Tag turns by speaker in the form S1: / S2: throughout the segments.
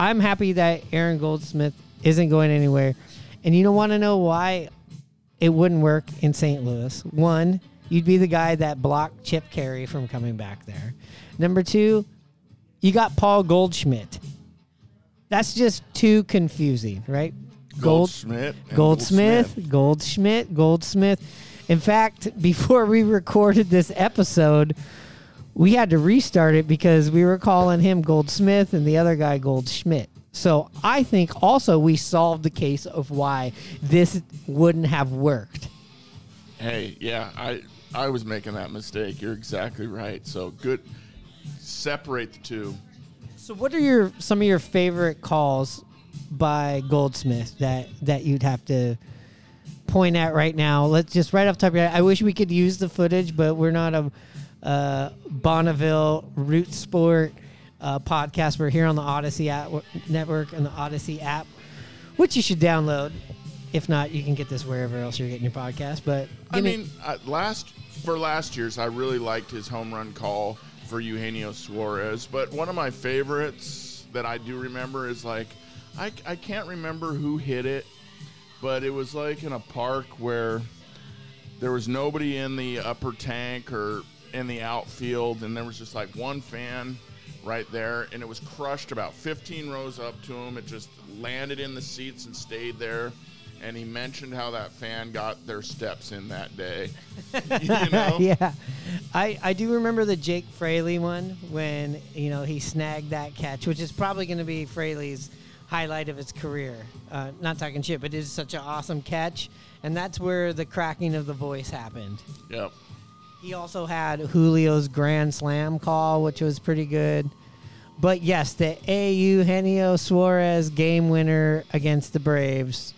S1: I'm happy that Aaron Goldsmith isn't going anywhere. And you don't want to know why it wouldn't work in St. Louis. One, you'd be the guy that blocked Chip Caray from coming back there. Number two, you got Paul Goldschmidt. That's just too confusing, right? Gold-
S2: Goldschmidt. and
S1: Goldsmith, Goldschmidt, Goldsmith. In fact, before we recorded this episode, we had to restart it because we were calling him Goldsmith and the other guy Goldschmidt. So I think also we solved the case of why this wouldn't have worked.
S2: Hey, yeah, I I was making that mistake. You're exactly right. So good. Separate the two.
S1: So what are your some of your favorite calls by Goldsmith that that you'd have to point at right now? Let's just right off the top of your head. I wish we could use the footage, but we're not a uh, Bonneville Root Sport uh, podcast. We're here on the Audacy app, network and the Audacy app, which you should download. If not, you can get this wherever else you're getting your podcast. But
S2: I
S1: me-
S2: mean, uh, last for last year's, I really liked his home run call for Eugenio Suarez. But one of my favorites that I do remember is like, I, I can't remember who hit it, but it was like in a park where there was nobody in the upper tank or in the outfield, and there was just like one fan right there, and it was crushed about 15 rows up to him. It just landed in the seats and stayed there. And he mentioned how that fan got their steps in that day. you know?
S1: yeah, I I do remember the Jake Fraley one when you know he snagged that catch, which is probably going to be Fraley's highlight of his career. Uh, not talking shit, but it is such an awesome catch, and that's where the cracking of the voice happened.
S2: Yep.
S1: He also had Julio's grand slam call, which was pretty good. But yes, the A. Eugenio Suarez game winner against the Braves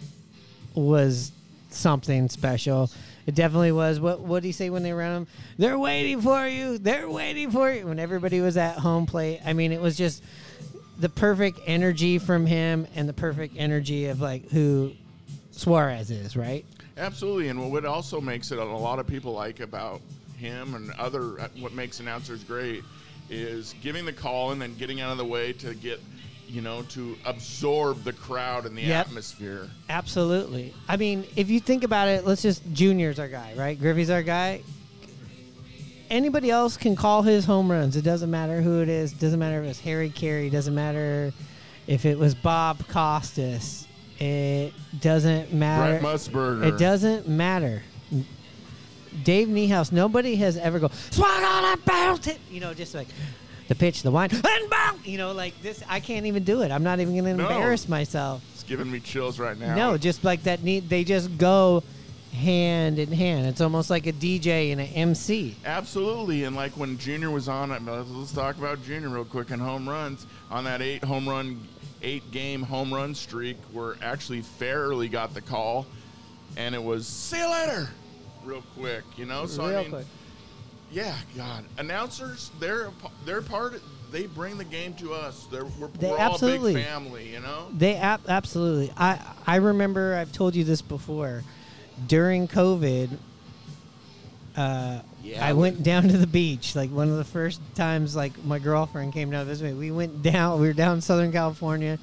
S1: was something special. It definitely was. What what did he say when they ran him? They're waiting for you. They're waiting for you. When everybody was at home plate, I mean, it was just the perfect energy from him and the perfect energy of like who Suarez is, right?
S2: Absolutely, and what also makes it a lot of people like about him and other uh, what makes announcers great is giving the call and then getting out of the way to get you know to absorb the crowd and the
S1: Yep.
S2: atmosphere.
S1: Absolutely. I mean, if you think about it, let's just Junior's our guy, right? Griffey's our guy. Anybody else can call his home runs. It doesn't matter who it is. Doesn't matter if it's Harry Caray. Doesn't matter if it was Bob Costas. It doesn't matter.
S2: Brent Musburger.
S1: It doesn't matter. Dave Niehaus, nobody has ever go swung on bounce it. You know, just like the pitch, the wine, and bounce. You know, like this. I can't even do it. I'm not even going to
S2: No.
S1: embarrass myself.
S2: It's giving me chills right now.
S1: No, just like that. Need they just go hand in hand. It's almost like a DJ and an MC.
S2: Absolutely, and like when Junior was on, let's let's talk about Junior real quick and home runs on that eight home run, eight game home run streak, where actually Fairly got the call, and it was see you later, real quick, you know. So
S1: Real
S2: I mean,
S1: quick.
S2: yeah, God, announcers, they're they're part. Of, they bring the game to us. They're we're,
S1: They
S2: we're all a big family, you know.
S1: They ab- absolutely. I I remember I've told you this before. During COVID, uh,
S2: Yeah,
S1: I
S2: we-
S1: went down to the beach. Like one of the first times, like my girlfriend came down to visit me. We went down. We were down in Southern California,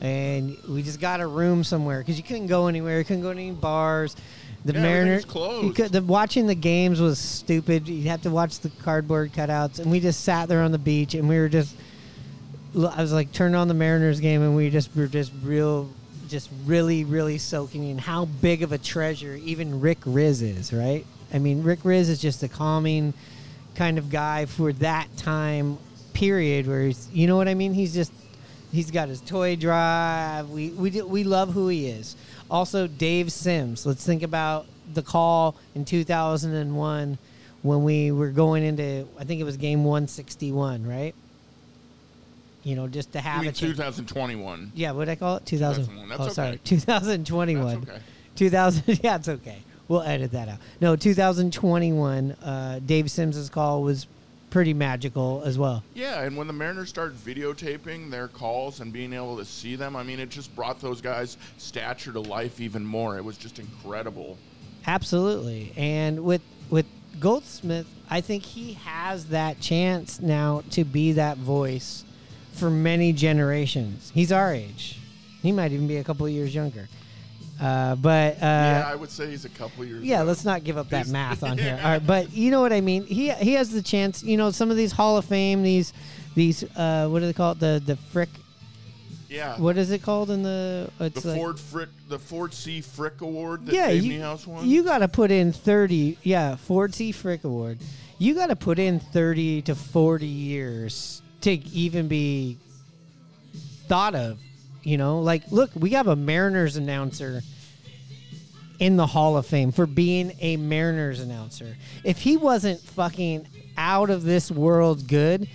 S1: and we just got a room somewhere because you couldn't go anywhere. You couldn't go to any bars. The
S2: Yeah,
S1: Mariners
S2: closed.
S1: Could, the, watching the games was stupid. You had to watch the cardboard cutouts, and we just sat there on the beach, and we were just. I was like turning on the Mariners game, and we just were just real, just really, really soaking in how big of a treasure even Rick Rizzs is, right? I mean, Rick Rizzs is just a calming kind of guy for that time period where he's, you know what I mean? He's just, he's got his toy drive. We we do, we love who he is. Also, Dave Sims. Let's think about the call in 2001 when we were going into, I think it was game 161, right? You know, just to have
S2: mean,
S1: a chance.
S2: 2021.
S1: Yeah, what did I call it? 2000.
S2: 2001. That's
S1: oh, sorry.
S2: okay.
S1: 2021.
S2: That's okay.
S1: 2000. Yeah, it's okay. We'll edit that out. No, 2021. Uh, Dave Sims' call was pretty magical as well.
S2: Yeah, and when the Mariners started videotaping their calls and being able to see them, I mean, it just brought those guys' stature to life even more. It was just incredible.
S1: Absolutely. And with with Goldsmith, I think he has that chance now to be that voice for many generations. He's our age. He might even be a couple of years younger. Uh, but uh,
S2: yeah, I would say he's a couple years.
S1: yeah,
S2: old.
S1: let's not give up that
S2: He's-
S1: math on here. All right, but you know what I mean. He he has the chance. You know, some of these Hall of Fame, these these uh, what do they call it? The the frick.
S2: Yeah.
S1: What is it called in the? It's
S2: the
S1: like,
S2: Ford Frick, the Ford C Frick Award that
S1: yeah,
S2: Dave
S1: you,
S2: Niehaus won.
S1: you got to put in thirty. Yeah, Ford C Frick Award. You got to put in thirty to forty years to even be thought of. You know, like look, we have a Mariners announcer in the Hall of Fame for being a Mariners announcer. If he wasn't fucking out of this world good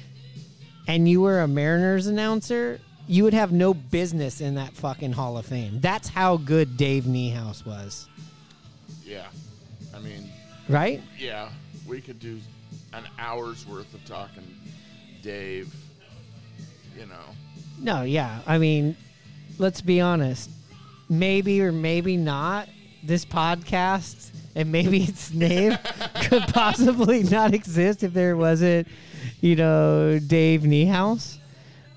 S1: and you were a Mariners announcer, you would have no business in that fucking Hall of Fame. That's how good Dave Niehaus was.
S2: yeah. I mean,
S1: Right?
S2: yeah, we could do an hour's worth of talking Dave. You know.
S1: No, yeah. I mean, let's be honest. Maybe or maybe not, this podcast and maybe its name could possibly not exist if there wasn't, you know, Dave Niehaus.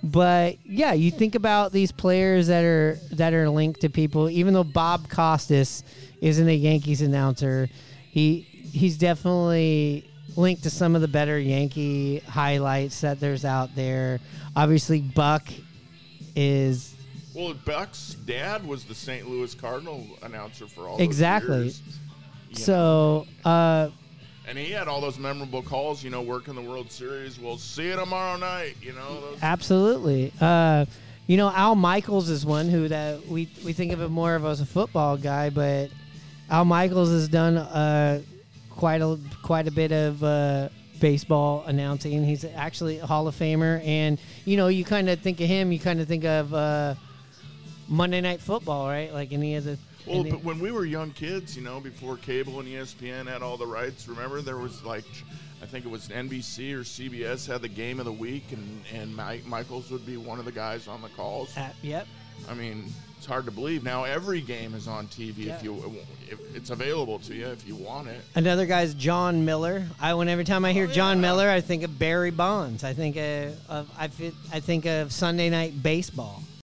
S1: But yeah, you think about these players that are that are linked to people. Even though Bob Costas isn't a Yankees announcer, he he's definitely linked to some of the better Yankee highlights that there's out there. Obviously, Buck is
S2: Well, Buck's dad was the St. Louis Cardinal announcer for all
S1: Exactly.
S2: Those years,
S1: so. Uh,
S2: and he had all those memorable calls. You know, working the World Series. We'll see you tomorrow night. You know. Those,
S1: Absolutely. Uh, you know, Al Michaels is one who that we we think of him more of as a football guy, but Al Michaels has done uh, quite a quite a bit of uh, baseball announcing. He's actually a Hall of Famer, and you know, you kind of think of him, you kind of think of uh, Monday Night Football, right? Like any of the.
S2: Well,
S1: any-
S2: but when we were young kids, you know, before cable and ESPN had all the rights, remember there was like, I think it was NBC or CBS had the game of the week, and and Mike Michaels would be one of the guys on the calls.
S1: uh, yep.
S2: I mean, it's hard to believe now. Every game is on TV
S1: Yeah.
S2: if you, if it's available to you if you want it.
S1: Another guy's Jon Miller. I when every time I hear
S2: Oh, Jon.
S1: Miller, I think of Barry Bonds. I think of, of I, fit, I think of Sunday Night Baseball.